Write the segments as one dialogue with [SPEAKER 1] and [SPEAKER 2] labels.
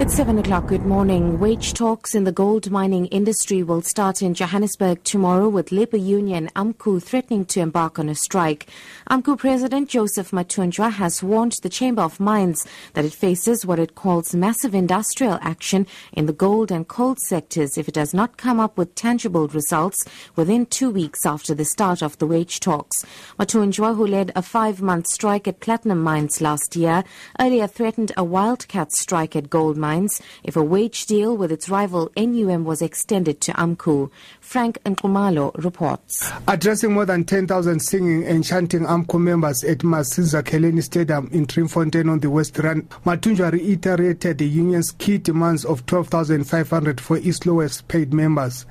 [SPEAKER 1] It's 7 o'clock. Good morning. Wage talks in the gold mining industry will start in Johannesburg tomorrow with labor union AMCU threatening to embark on a strike. AMCU President Joseph Mathunjwa has warned the Chamber of Mines that it faces what it calls massive industrial action in the gold and coal sectors if it does not come up with tangible results within two weeks after the start of the wage talks. Mathunjwa, who led a five-month strike at platinum mines last year, earlier threatened a wildcat strike at gold mines if a wage deal with its rival NUM was extended to AMCU. Frank Nkumalo reports.
[SPEAKER 2] Addressing more than 10,000 singing and chanting AMCU members at Masiza Keleni Stadium in Driefontein on the West Rand, Mathunjwa reiterated the union's key demands of 12,500 for its lowest paid members.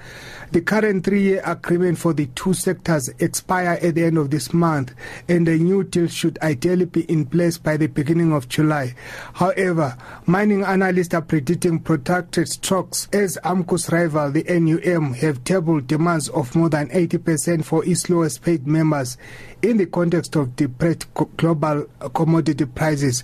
[SPEAKER 2] The current three-year agreement for the two sectors expire at the end of this month, and a new deal should ideally be in place by the beginning of July. However, mining analysts are predicting protracted strokes as AMCU's rival, the NUM, have tabled demands of more than 80% for its lowest paid members in the context of depressed global commodity prices.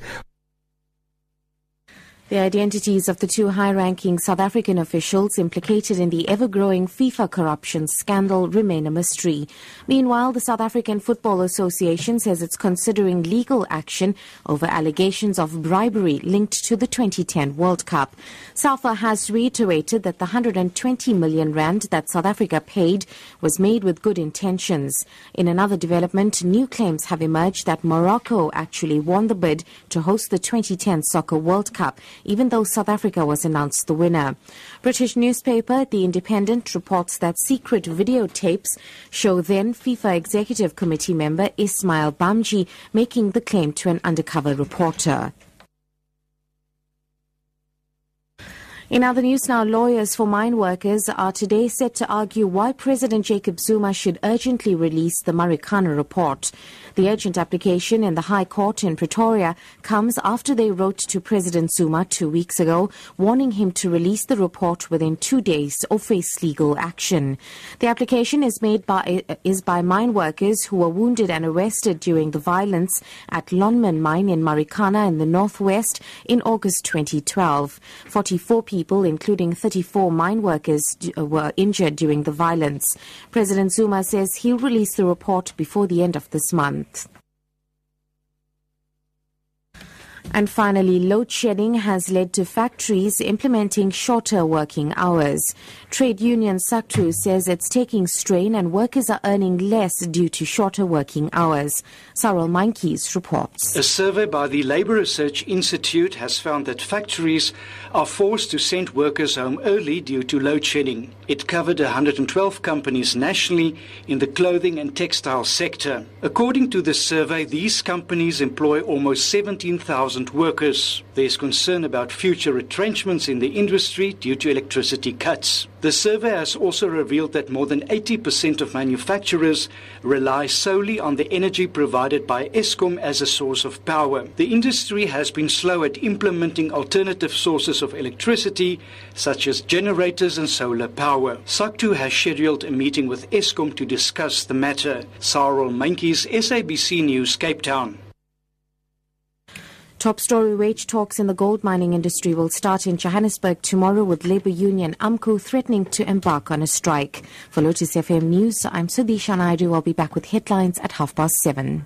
[SPEAKER 1] The identities of the two high-ranking South African officials implicated in the ever-growing FIFA corruption scandal remain a mystery. Meanwhile, the South African Football Association says it's considering legal action over allegations of bribery linked to the 2010 World Cup. SAFA has reiterated that the 120 million rand that South Africa paid was made with good intentions. In another development, new claims have emerged that Morocco actually won the bid to host the 2010 Soccer World Cup even though South Africa was announced the winner. British newspaper The Independent reports that secret videotapes show then FIFA Executive Committee member Ismail Bhamjee making the claim to an undercover reporter. In other news now, lawyers for mine workers are today set to argue why President Jacob Zuma should urgently release the Marikana report. The urgent application in the High Court in Pretoria comes after they wrote to President Zuma two weeks ago, warning him to release the report within two days or face legal action. The application is made by is by mine workers who were wounded and arrested during the violence at Lonmin Mine in Marikana in the northwest in August 2012. 44 people people, including 34 mine workers, uh, were injured during the violence. President Zuma says he'll release the report before the end of this month. And finally, load shedding has led to factories implementing shorter working hours. Trade union SACTWU says it's taking strain and workers are earning less due to shorter working hours. Cyril Mankis reports.
[SPEAKER 3] A survey by the Labour Research Institute has found that factories are forced to send workers home early due to load shedding. It covered 112 companies nationally in the clothing and textile sector. According to the survey, these companies employ almost 17,000 workers. There's concern about future retrenchments in the industry due to electricity cuts. The survey has also revealed that more than 80% of manufacturers rely solely on the energy provided by Eskom as a source of power. The industry has been slow at implementing alternative sources of electricity, such as generators and solar power. SACTWU has scheduled a meeting with Eskom to discuss the matter. Cyril Mankis, SABC News, Cape Town.
[SPEAKER 1] Top story wage talks in the gold mining industry will start in Johannesburg tomorrow with labor union AMCU threatening to embark on a strike. For Lotus FM News, I'm Sudisha Naidu. I'll be back with headlines at half past seven.